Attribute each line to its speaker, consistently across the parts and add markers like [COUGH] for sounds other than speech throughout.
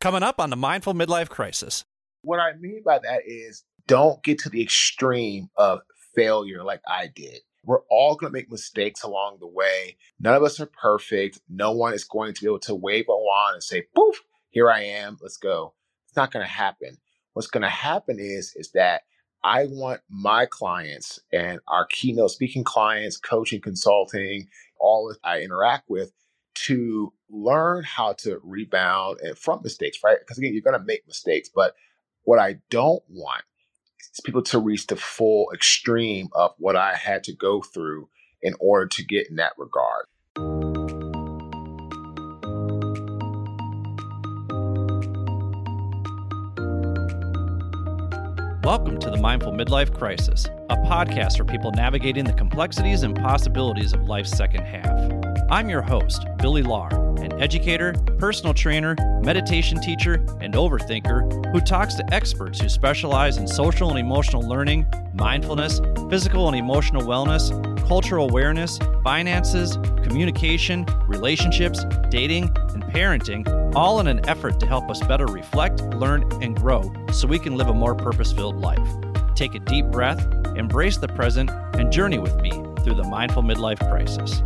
Speaker 1: Coming up on the Mindful Midlife Crisis.
Speaker 2: What I mean by that is don't get to the extreme of failure like I did. We're all going to make mistakes along the way. None of us are perfect. No one is going to be able to wave a wand and say, poof, here I am, let's go. It's not going to happen. What's going to happen is, is that I want my clients and our keynote speaking clients, coaching, consulting, all that I interact with to learn how to rebound and from mistakes, right? Because again, you're going to make mistakes. But what I don't want is people to reach the full extreme of what I had to go through in order to get in that regard.
Speaker 1: Welcome to the Mindful Midlife Crisis, a podcast for people navigating the complexities and possibilities of life's second half. I'm your host, Billy Lahr, an educator, personal trainer, meditation teacher, and overthinker who talks to experts who specialize in social and emotional learning, mindfulness, physical and emotional wellness, cultural awareness, finances, communication, relationships, dating, and parenting, all in an effort to help us better reflect, learn, and grow so we can live a more purpose filled life. Take a deep breath, embrace the present, and journey with me through the mindful midlife crisis.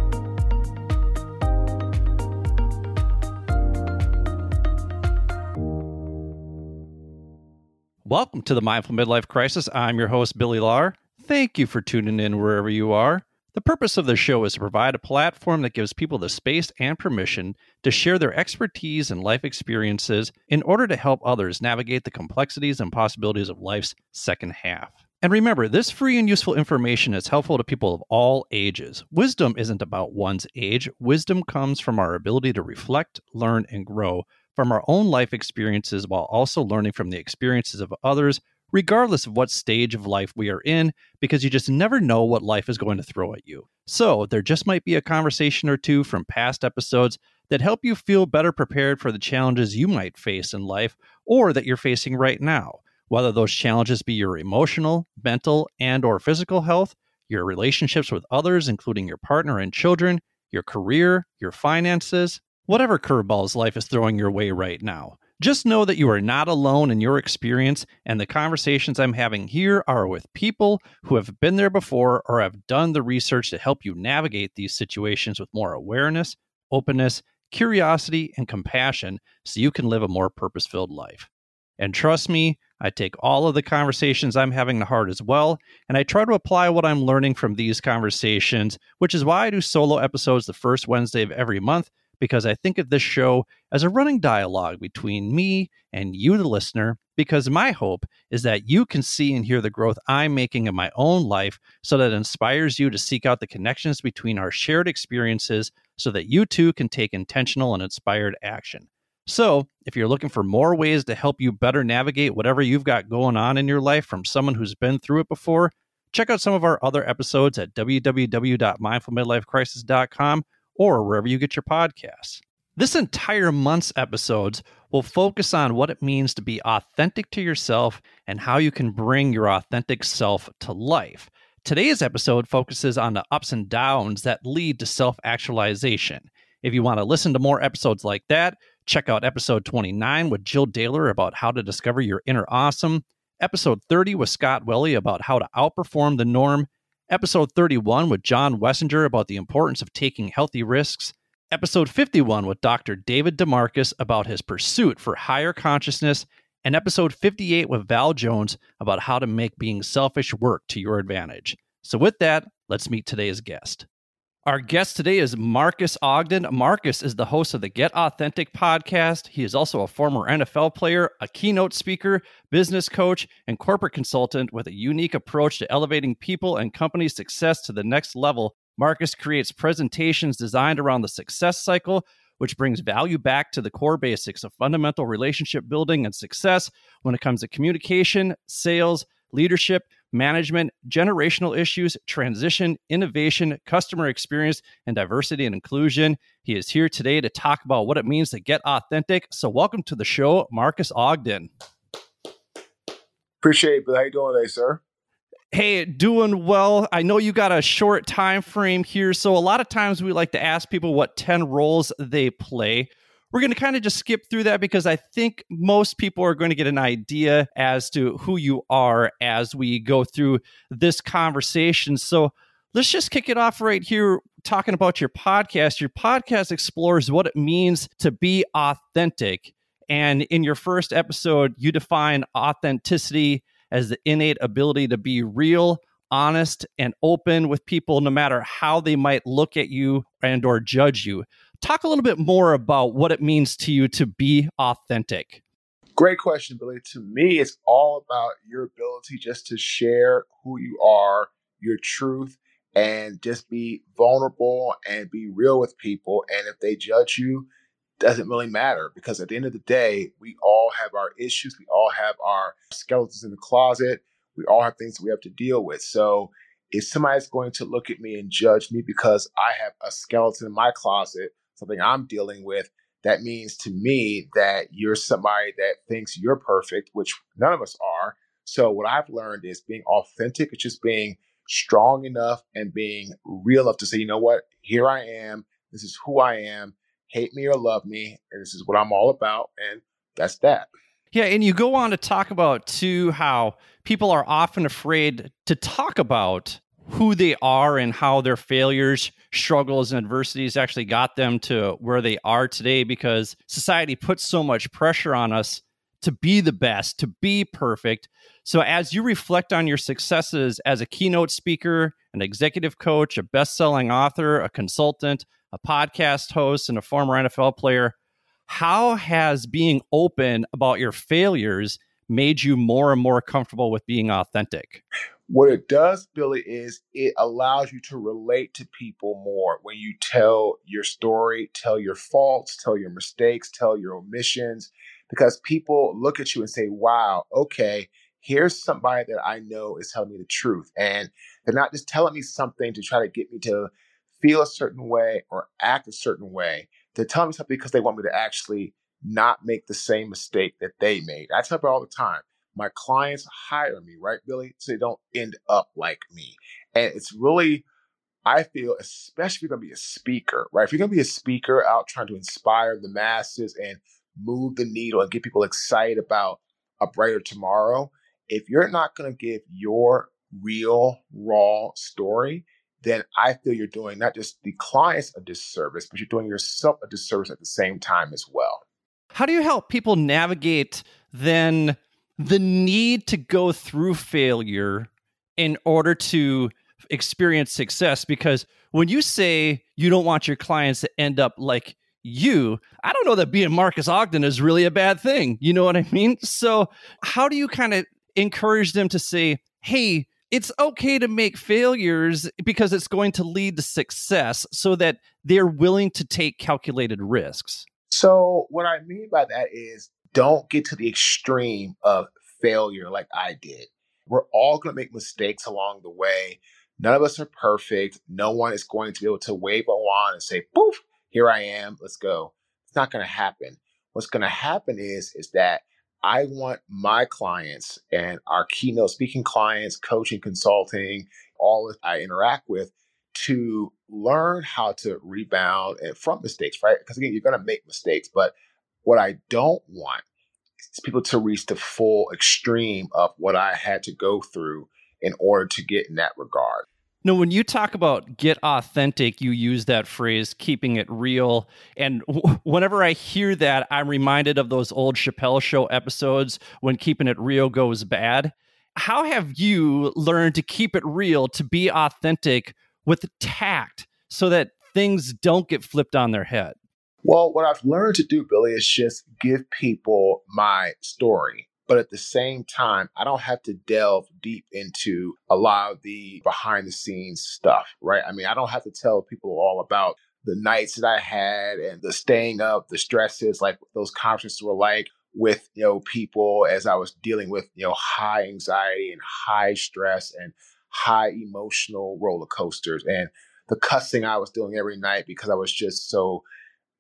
Speaker 1: Welcome to the Mindful Midlife Crisis. I'm your host, Billy Lahr. Thank you for tuning in wherever you are. The purpose of the show is to provide a platform that gives people the space and permission to share their expertise and life experiences in order to help others navigate the complexities and possibilities of life's second half. And remember, this free and useful information is helpful to people of all ages. Wisdom isn't about one's age, wisdom comes from our ability to reflect, learn, and grow from our own life experiences while also learning from the experiences of others regardless of what stage of life we are in, because you just never know what life is going to throw at you. So, there just might be a conversation or two from past episodes that help you feel better prepared for the challenges you might face in life or that you're facing right now, whether those challenges be your emotional, mental, and or physical health, your relationships with others including your partner and children, your career, your finances, whatever curveballs life is throwing your way right now. Just know that you are not alone in your experience, and the conversations I'm having here are with people who have been there before or have done the research to help you navigate these situations with more awareness, openness, curiosity, and compassion so you can live a more purpose filled life. And trust me, I take all of the conversations I'm having to heart as well, and I try to apply what I'm learning from these conversations, which is why I do solo episodes the first Wednesday of every month because I think of this show as a running dialogue between me and you, the listener, because my hope is that you can see and hear the growth I'm making in my own life so that it inspires you to seek out the connections between our shared experiences so that you too can take intentional and inspired action. So, if you're looking for more ways to help you better navigate whatever you've got going on in your life from someone who's been through it before, check out some of our other episodes at www.mindfulmidlifecrisis.com or wherever you get your podcasts. This entire month's episodes will focus on what it means to be authentic to yourself and how you can bring your authentic self to life. Today's episode focuses on the ups and downs that lead to self actualization. If you want to listen to more episodes like that, check out episode 29 with Jill Dahler about how to discover your inner awesome, episode 30 with Scott Welle about how to outperform the norm, episode 31 with John Wessinger about the importance of taking healthy risks, episode 51 with Dr. David DeMarkis about his pursuit for higher consciousness, and episode 58 with Val Jones about how to make being selfish work to your advantage. So, with that, let's meet today's guest. Our guest today is Marques Ogden. Marques is the host of the Get Authentic podcast. He is also a former NFL player, a keynote speaker, business coach, and corporate consultant with a unique approach to elevating people and company success to the next level. Marques creates presentations designed around the success cycle, which brings value back to the core basics of fundamental relationship building and success when it comes to communication, sales, leadership, management, generational issues, transition, innovation, customer experience, and diversity and inclusion. He is here today to talk about what it means to get authentic. So, welcome to the show, Marques Ogden.
Speaker 2: Appreciate it. How you doing today, sir?
Speaker 1: Hey, doing well. I know you got a short time frame here, so a lot of times we like to ask people what 10 roles they play. We're going to kind of just skip through that because I think most people are going to get an idea as to who you are as we go through this conversation. So let's just kick it off right here talking about your podcast. Your podcast explores what it means to be authentic. And in your first episode, you define authenticity as the innate ability to be real, honest, and open with people no matter how they might look at you and or judge you. Talk a little bit more about what it means to you to be authentic.
Speaker 2: Great question, Billy. To me, it's all about your ability just to share who you are, your truth, and just be vulnerable and be real with people. And if they judge you, doesn't really matter because at the end of the day, we all have our issues. We all have our skeletons in the closet. We all have things that we have to deal with. So if somebody's going to look at me and judge me because I have a skeleton in my closet, something I'm dealing with, that means to me that you're somebody that thinks you're perfect, which none of us are. So what I've learned is being authentic, it's just being strong enough and being real enough to say, you know what, here I am. This is who I am. Hate me or love me. And this is what I'm all about. And that's that.
Speaker 1: Yeah. And you go on to talk about, too, how people are often afraid to talk about who they are and how their failures, struggles, and adversities actually got them to where they are today because society puts so much pressure on us to be the best, to be perfect. So, as you reflect on your successes as a keynote speaker, an executive coach, a best selling author, a consultant, a podcast host, and a former NFL player, how has being open about your failures made you more and more comfortable with being authentic?
Speaker 2: What it does, Billy, is it allows you to relate to people more when you tell your story, tell your faults, tell your mistakes, tell your omissions, because people look at you and say, wow, okay, here's somebody that I know is telling me the truth. And they're not just telling me something to try to get me to feel a certain way or act a certain way. They're telling me something because they want me to actually not make the same mistake that they made. I tell people all the time my clients hire me, right, Billy? So they don't end up like me. And it's really, I feel, especially if you're going to be a speaker, right? If you're going to be a speaker out trying to inspire the masses and move the needle and get people excited about a brighter tomorrow, if you're not going to give your real, raw story, then I feel you're doing not just the clients a disservice, but you're doing yourself a disservice at the same time as well.
Speaker 1: How do you help people navigate then the need to go through failure in order to experience success because when you say you don't want your clients to end up like you, I don't know that being Marques Ogden is really a bad thing. You know what I mean? So, how do you kind of encourage them to say, hey, it's okay to make failures because it's going to lead to success so that they're willing to take calculated risks?
Speaker 2: So, what I mean by that is don't get to the extreme of failure like I did. We're all going to make mistakes along the way. None of us are perfect. No one is going to be able to wave a wand and say, poof, here I am, let's go. It's not going to happen. What's going to happen is, is that I want my clients and our keynote speaking clients, coaching, consulting, all that I interact with to learn how to rebound and from mistakes, right? Because again, you're going to make mistakes, but what I don't want people to reach the full extreme of what I had to go through in order to get in that regard.
Speaker 1: Now, when you talk about get authentic, you use that phrase, keeping it real. And w- whenever I hear that, I'm reminded of those old Chappelle show episodes when keeping it real goes bad. How have you learned to keep it real, to be authentic with tact so that things don't get flipped on their head?
Speaker 2: Well, what I've learned to do, Billy, is just give people my story. But at the same time, I don't have to delve deep into a lot of the behind the scenes stuff, right? I mean, I don't have to tell people all about the nights that I had and the staying up, the stresses, like those conferences were like with, you know, people as I was dealing with, you know, high anxiety and high stress and high emotional roller coasters and the cussing I was doing every night because I was just so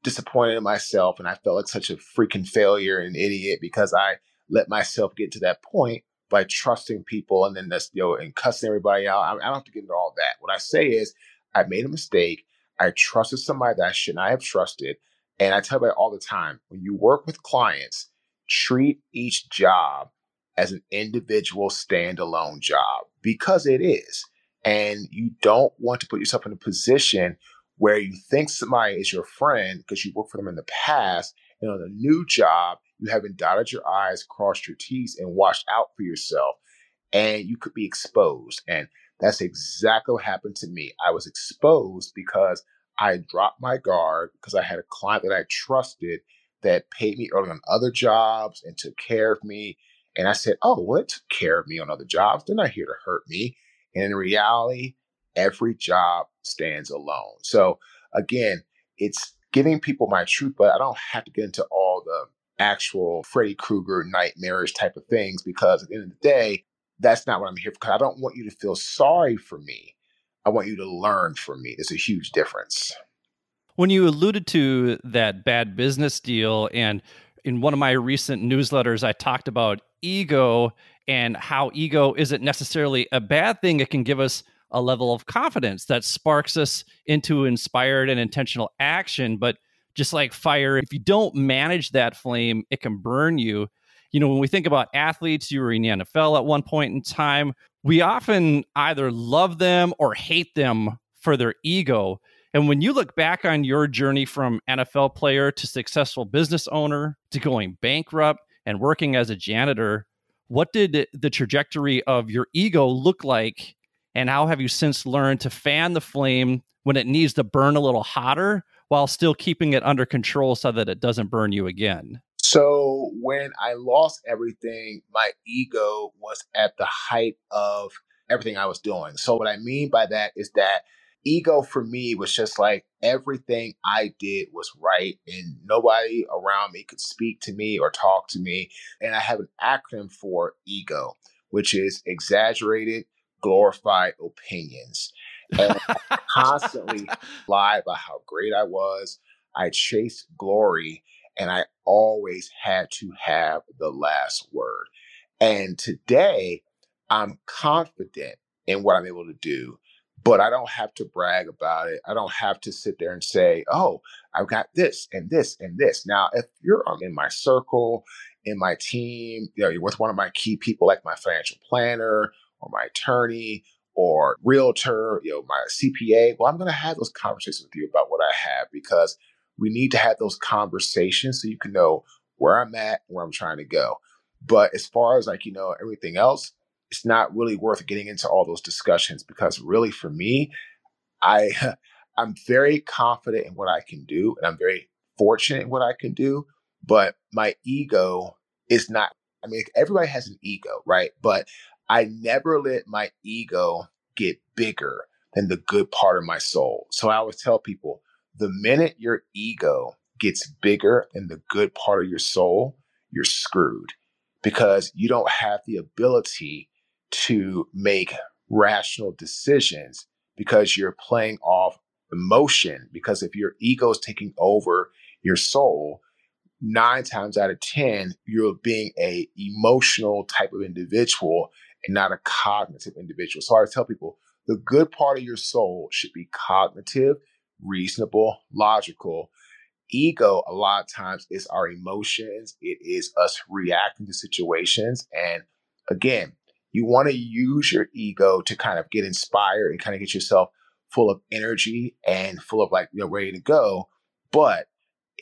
Speaker 2: disappointed in myself and I felt like such a freaking failure and idiot because I let myself get to that point by trusting people and then that's you know and cussing everybody out. I, I don't have to get into all that. What I say is I made a mistake. I trusted somebody that I should not have trusted. And I tell you all the time when you work with clients, treat each job as an individual standalone job because it is. And you don't want to put yourself in a position where you think somebody is your friend because you worked for them in the past. And on a new job, you haven't dotted your I's, crossed your T's, and watched out for yourself. And you could be exposed. And that's exactly what happened to me. I was exposed because I dropped my guard because I had a client that I trusted that paid me early on other jobs and took care of me. And I said, Oh, well, it took care of me on other jobs. They're not here to hurt me. And in reality, every job stands alone. So again, it's giving people my truth, but I don't have to get into all the actual Freddy Krueger nightmarish type of things because at the end of the day, that's not what I'm here for. Because I don't want you to feel sorry for me. I want you to learn from me. There's a huge difference.
Speaker 1: When you alluded to that bad business deal, and in one of my recent newsletters, I talked about ego and how ego isn't necessarily a bad thing. It can give us a level of confidence that sparks us into inspired and intentional action. But just like fire, if you don't manage that flame, it can burn you. You know, when we think about athletes, you were in the NFL at one point in time, we often either love them or hate them for their ego. And when you look back on your journey from NFL player to successful business owner to going bankrupt and working as a janitor, what did the trajectory of your ego look like? And how have you since learned to fan the flame when it needs to burn a little hotter while still keeping it under control so that it doesn't burn you again?
Speaker 2: So when I lost everything, my ego was at the height of everything I was doing. So what I mean by that is that ego for me was just like everything I did was right and nobody around me could speak to me or talk to me. And I have an acronym for ego, which is exaggerated, glorified opinions. And I [LAUGHS] constantly lie about how great I was. I chased glory and I always had to have the last word. And today I'm confident in what I'm able to do but I don't have to brag about it. I don't have to sit there and say, oh, I've got this and this and this. Now, if you're um, in my circle, in my team, you know, you're with one of my key people like my financial planner or my attorney or realtor, you know, my CPA, well, I'm going to have those conversations with you about what I have because we need to have those conversations so you can know where I'm at, where I'm trying to go. But as far as like, you know, everything else, it's not really worth getting into all those discussions because really for me, I [LAUGHS] I'm very confident in what I can do and I'm very fortunate in what I can do, but my ego is not I mean everybody has an ego, right? But I never let my ego get bigger than the good part of my soul. So I always tell people the minute your ego gets bigger than the good part of your soul, you're screwed because you don't have the ability to make rational decisions because you're playing off emotion. Because if your ego is taking over your soul, nine times out of 10, you're being a emotional type of individual and not a cognitive individual. So I tell people the good part of your soul should be cognitive, reasonable, logical. Ego, a lot of times, is our emotions. It is us reacting to situations. And again, you want to use your ego to kind of get inspired and kind of get yourself full of energy and full of like, you know, ready to go. But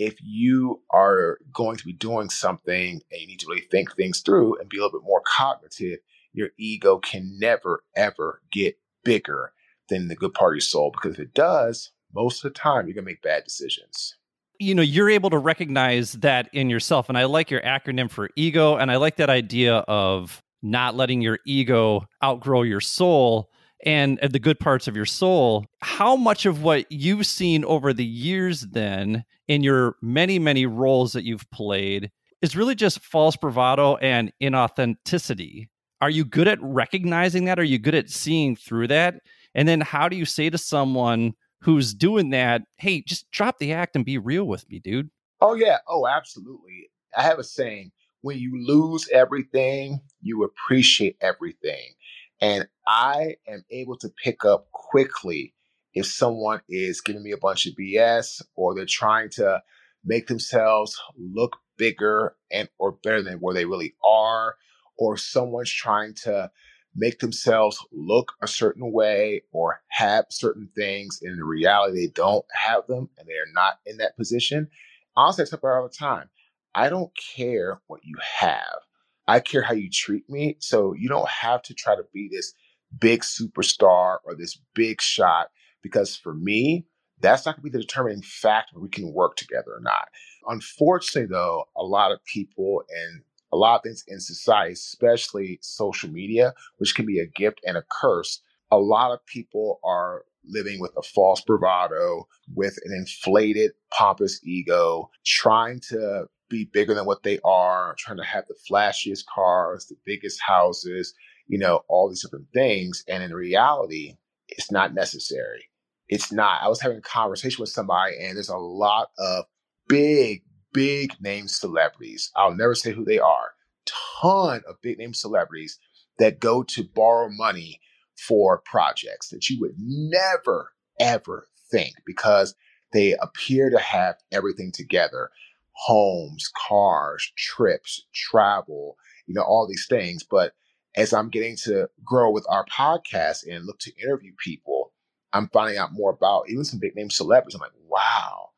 Speaker 2: if you are going to be doing something and you need to really think things through and be a little bit more cognitive, your ego can never, ever get bigger than the good part of your soul. Because if it does, most of the time, you're going to make bad decisions
Speaker 1: you know you're able to recognize that in yourself and i like your acronym for ego and i like that idea of not letting your ego outgrow your soul and uh, the good parts of your soul. How much of what you've seen over the years, then, in your many, many roles that you've played, is really just false bravado and inauthenticity? Are you good at recognizing that? Are you good at seeing through that? And then how do you say to someone who's doing that, hey, just drop the act and be real with me, dude?
Speaker 2: Oh, yeah. Oh, absolutely. I have a saying when you lose everything, you appreciate everything. And I am able to pick up quickly if someone is giving me a bunch of BS or they're trying to make themselves look bigger and or better than where they really are, or someone's trying to make themselves look a certain way or have certain things and in reality they don't have them and they are not in that position. Honestly, I tell people all the time, I don't care what you have. I care how you treat me. So you don't have to try to be this big superstar or this big shot because for me, that's not going to be the determining factor we can work together or not. Unfortunately, though, a lot of people and a lot of things in society, especially social media, which can be a gift and a curse, a lot of people are living with a false bravado, with an inflated, pompous ego, trying to be bigger than what they are, trying to have the flashiest cars, the biggest houses, you know, all these different things. And in reality, it's not necessary. It's not. I was having a conversation with somebody, and there's a lot of big, big name celebrities. I'll never say who they are. Ton of big name celebrities that go to borrow money for projects that you would never, ever think because they appear to have everything together homes, cars, trips, travel, you know, all these things. But as I'm getting to grow with our podcast and look to interview people, I'm finding out more about even some big name celebrities. I'm like, wow,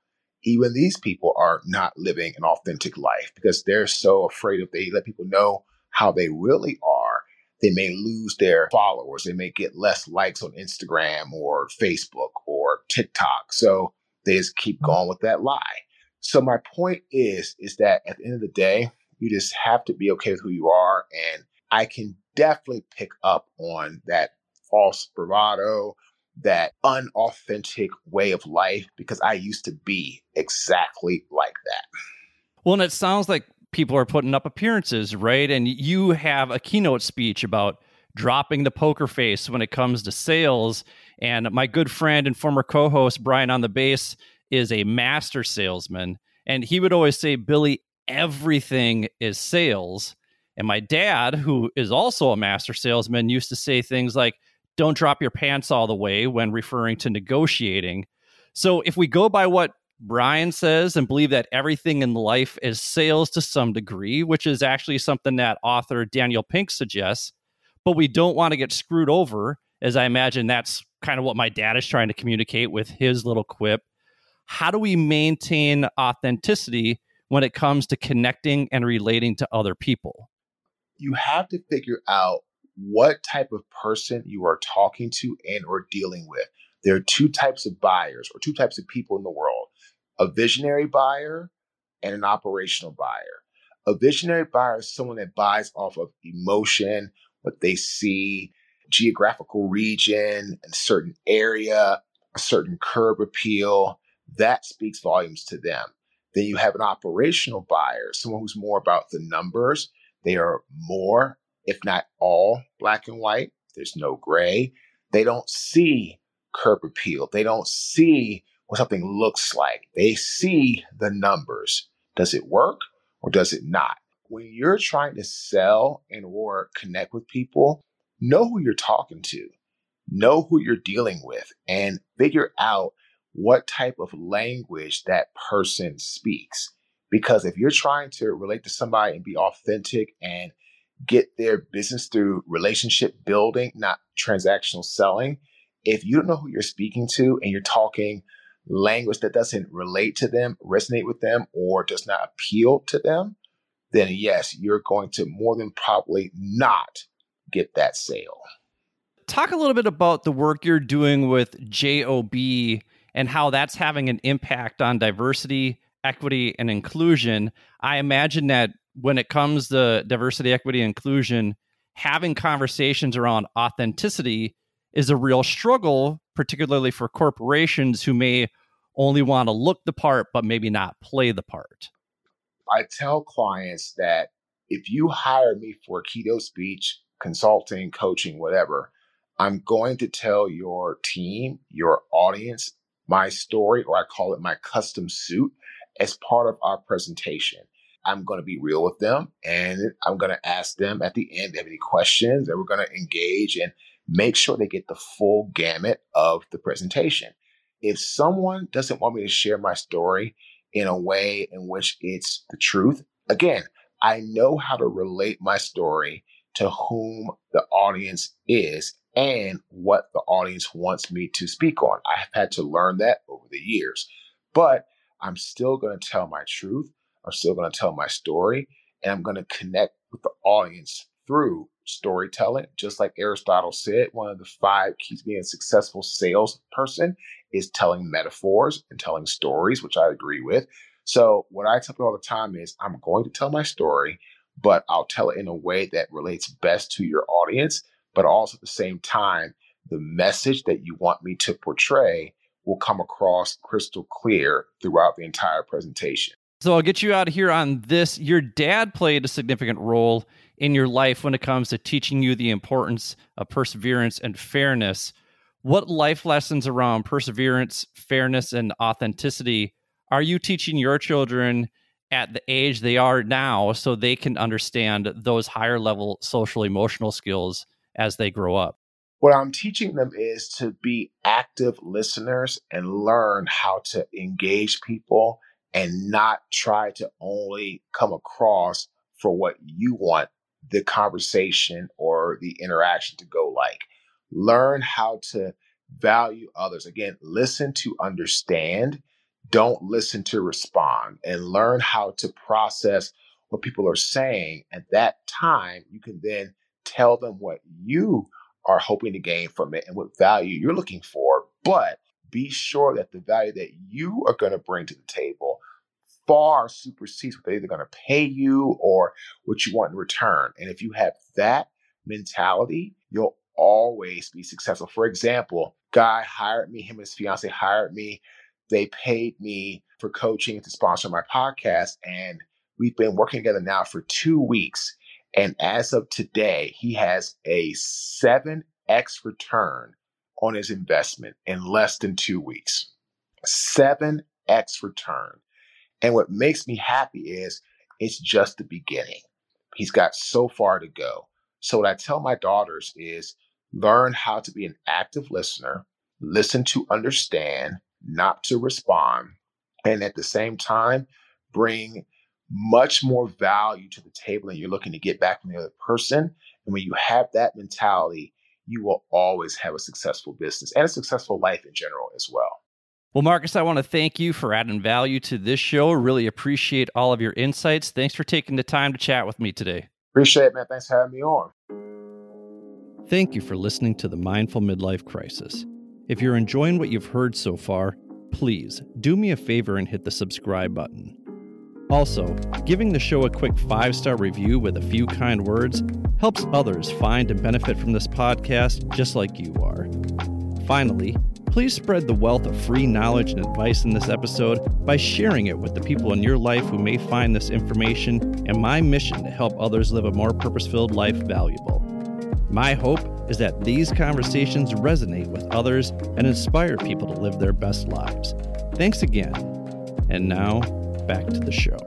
Speaker 2: even these people are not living an authentic life because they're so afraid if they let people know how they really are, they may lose their followers. They may get less likes on Instagram or Facebook or TikTok. So they just keep mm-hmm. going with that lie. So my point is, is that at the end of the day, you just have to be okay with who you are. And I can definitely pick up on that false bravado that unauthentic way of life because I used to be exactly like that.
Speaker 1: Well, and it sounds like people are putting up appearances, right? And you have a keynote speech about dropping the poker face when it comes to sales. And my good friend and former co host, Brian on the Base, is a master salesman. And he would always say, Billy, everything is sales. And my dad, who is also a master salesman, used to say things like, don't drop your pants all the way when referring to negotiating. So if we go by what Brian says and believe that everything in life is sales to some degree, which is actually something that author Daniel Pink suggests, but we don't want to get screwed over, as I imagine that's kind of what my dad is trying to communicate with his little quip. How do we maintain authenticity when it comes to connecting and relating to other people?
Speaker 2: You have to figure out what type of person you are talking to and or dealing with. There are two types of buyers or two types of people in the world a visionary buyer and an operational buyer. A visionary buyer is someone that buys off of emotion, what they see, geographical region, a certain area, a certain curb appeal. That speaks volumes to them. Then you have an operational buyer, someone who's more about the numbers. They are more if not all black and white. There's no gray. They don't see curb appeal. They don't see what something looks like. They see the numbers. Does it work or does it not? When you're trying to sell and or connect with people, know who you're talking to, know who you're dealing with, and figure out what type of language that person speaks. Because if you're trying to relate to somebody and be authentic and get their business through relationship building, not transactional selling. If you don't know who you're speaking to and you're talking language that doesn't relate to them, resonate with them, or does not appeal to them, then yes, you're going to more than probably not get that sale.
Speaker 1: Talk a little bit about the work you're doing with JOB and how that's having an impact on diversity, equity, and inclusion. I imagine that when it comes to diversity, equity, inclusion, having conversations around authenticity is a real struggle, particularly for corporations who may only want to look the part, but maybe not play the part.
Speaker 2: I tell clients that if you hire me for keto speech, consulting, coaching, whatever, I'm going to tell your team, your audience, my story, or I call it my custom suit as part of our presentation. I'm going to be real with them and I'm going to ask them at the end if they have any questions and we're going to engage and make sure they get the full gamut of the presentation. If someone doesn't want me to share my story in a way in which it's the truth. Again, I know how to relate my story to whom the audience is and what the audience wants me to speak on. I have had to learn that over the years, but I'm still going to tell my truth. I'm still going to tell my story and I'm going to connect with the audience through storytelling. Just like Aristotle said, one of the five keys being a successful salesperson is telling metaphors and telling stories, which I agree with. So, what I tell people all the time is I'm going to tell my story, but I'll tell it in a way that relates best to your audience, but also at the same time, the message that you want me to portray will come across crystal clear throughout the entire presentation.
Speaker 1: So I'll get you out of here on this. Your dad played a significant role in your life when it comes to teaching you the importance of perseverance and fairness. What life lessons around perseverance, fairness, and authenticity are you teaching your children at the age they are now so they can understand those higher level social emotional skills as they grow up?
Speaker 2: What I'm teaching them is to be active listeners and learn how to engage people and not try to only come across for what you want the conversation or the interaction to go like. Learn how to value others. Again, listen to understand. Don't listen to respond and learn how to process what people are saying. At that time, you can then tell them what you are hoping to gain from it and what value you're looking for. But be sure that the value that you are going to bring to the table far supersedes what they're either going to pay you or what you want in return. And if you have that mentality, you'll always be successful. For example, guy hired me, him and his fiance hired me. They paid me for coaching to sponsor my podcast. And we've been working together now for two weeks. And as of today, he has a 7x return on his investment in less than two weeks. 7x return. And what makes me happy is it's just the beginning. He's got so far to go. So, what I tell my daughters is learn how to be an active listener, listen to understand, not to respond, and at the same time, bring much more value to the table than you're looking to get back from the other person. And when you have that mentality, you will always have a successful business and a successful life in general as well.
Speaker 1: Well, Marques, I want to thank you for adding value to this show. Really appreciate all of your insights. Thanks for taking the time to chat with me today.
Speaker 2: Appreciate it, man. Thanks for having me on.
Speaker 1: Thank you for listening to the Mindful Midlife Crisis. If you're enjoying what you've heard so far, please do me a favor and hit the subscribe button. Also, giving the show a quick five star review with a few kind words helps others find and benefit from this podcast just like you are. Finally, Please spread the wealth of free knowledge and advice in this episode by sharing it with the people in your life who may find this information and my mission to help others live a more purpose filled life valuable. My hope is that these conversations resonate with others and inspire people to live their best lives. Thanks again. And now, back to the show.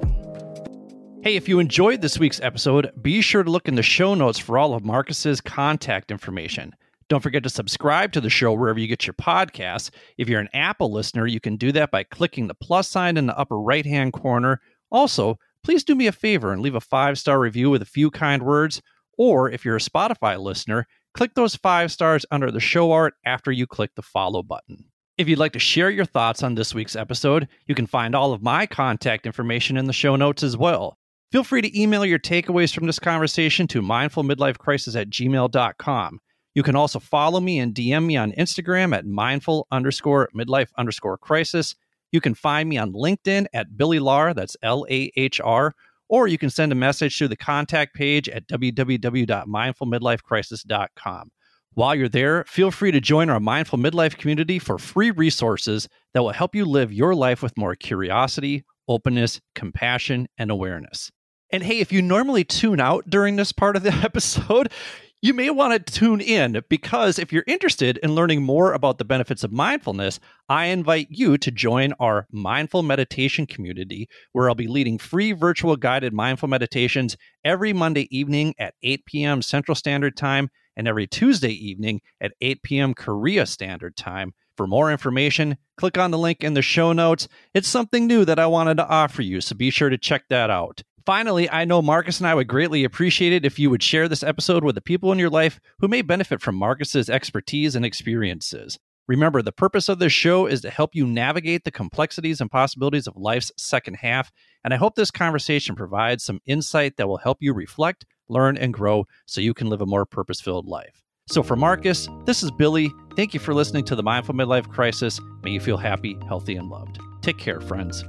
Speaker 1: Hey, if you enjoyed this week's episode, be sure to look in the show notes for all of Marques's contact information. Don't forget to subscribe to the show wherever you get your podcasts. If you're an Apple listener, you can do that by clicking the plus sign in the upper right hand corner. Also, please do me a favor and leave a five star review with a few kind words. Or if you're a Spotify listener, click those five stars under the show art after you click the follow button. If you'd like to share your thoughts on this week's episode, you can find all of my contact information in the show notes as well. Feel free to email your takeaways from this conversation to mindfulmidlifecrisis at gmail.com. You can also follow me and DM me on Instagram at mindful underscore midlife underscore crisis. You can find me on LinkedIn at Billy Lahr, that's L A H R, or you can send a message to the contact page at www.mindfulmidlifecrisis.com. While you're there, feel free to join our Mindful Midlife community for free resources that will help you live your life with more curiosity, openness, compassion, and awareness. And hey, if you normally tune out during this part of the [LAUGHS] episode, you may want to tune in because if you're interested in learning more about the benefits of mindfulness, I invite you to join our mindful meditation community where I'll be leading free virtual guided mindful meditations every Monday evening at 8 p.m. Central Standard Time and every Tuesday evening at 8 p.m. Korea Standard Time For more information, click on the link in the show notes. It's something new that I wanted to offer you, so be sure to check that out. Finally, I know Marques and I would greatly appreciate it if you would share this episode with the people in your life who may benefit from Marques's expertise and experiences. Remember, the purpose of this show is to help you navigate the complexities and possibilities of life's second half, and I hope this conversation provides some insight that will help you reflect, learn, and grow so you can live a more purpose filled life. So, for Marques, this is Billy. Thank you for listening to the Mindful Midlife Crisis. May you feel happy, healthy, and loved. Take care, friends.